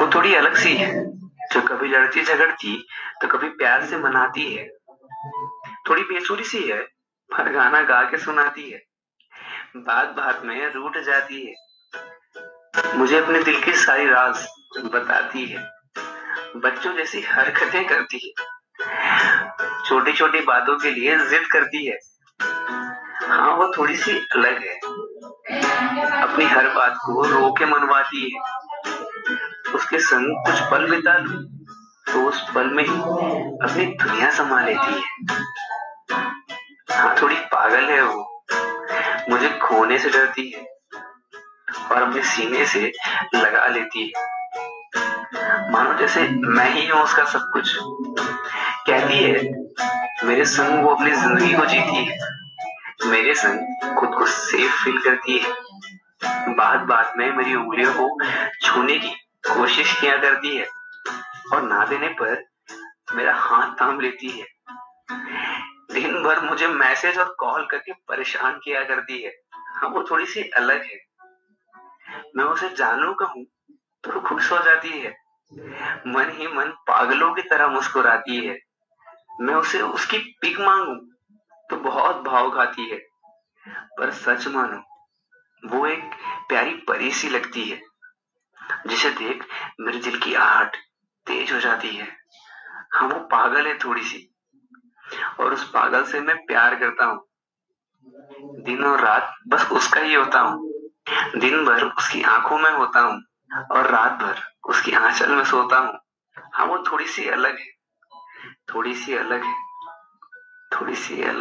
वो थोड़ी अलग सी है। जो कभी लड़ती झगड़ती तो कभी प्यार से मनाती है। थोड़ी बेसुरी सी है, पर गाना गा के सुनाती है। बात बात में रूठ जाती है। मुझे अपने दिल की सारी राज बताती है। बच्चों जैसी हरकतें करती है। छोटी छोटी बातों के लिए जिद करती है। हाँ वो थोड़ी सी अलग है। अपनी हर बात को रो के मनवाती है। उसके संग कुछ पल बिता लू तो उस पल में ही अपनी दुनिया समा लेती है। हाँ थोड़ी पागल है वो। मुझे खोने से डरती है और अपने सीने से लगा लेती है। मानो जैसे मैं ही हूँ उसका सब कुछ। कहती है, मेरे संग वो अपनी ज़िंदगी को जीती है। मेरे संग खुद को सेफ़ फील करती है। बात बात में मेरी उंगलियों को छूने की कोशिश किया करती है और ना देने पर मेरा हाथ थाम लेती है। दिन भर मुझे मैसेज और कॉल करके परेशान किया करती है। हाँ वो थोड़ी सी अलग है। मैं उसे जानू कहूँ तो खुश हो जाती है। मन ही मन पागलों की तरह मुस्कुराती है। मैं उसे उसकी पिक मांगू तो बहुत भाव खाती है। पर सच मानो वो एक प्यारी परी सी लगती है, जिसे देख मेरे दिल की आहट तेज हो जाती है। हाँ वो पागल है थोड़ी सी, और उस पागल से मैं प्यार करता हूँ। दिन और रात बस उसका ही होता हूँ। दिन भर उसकी आँखों में होता हूँ, और रात भर उसकी आंचल में सोता हूँ। हाँ वो थोड़ी सी अलग है, थोड़ी सी अलग है, थोड़ी सी अलग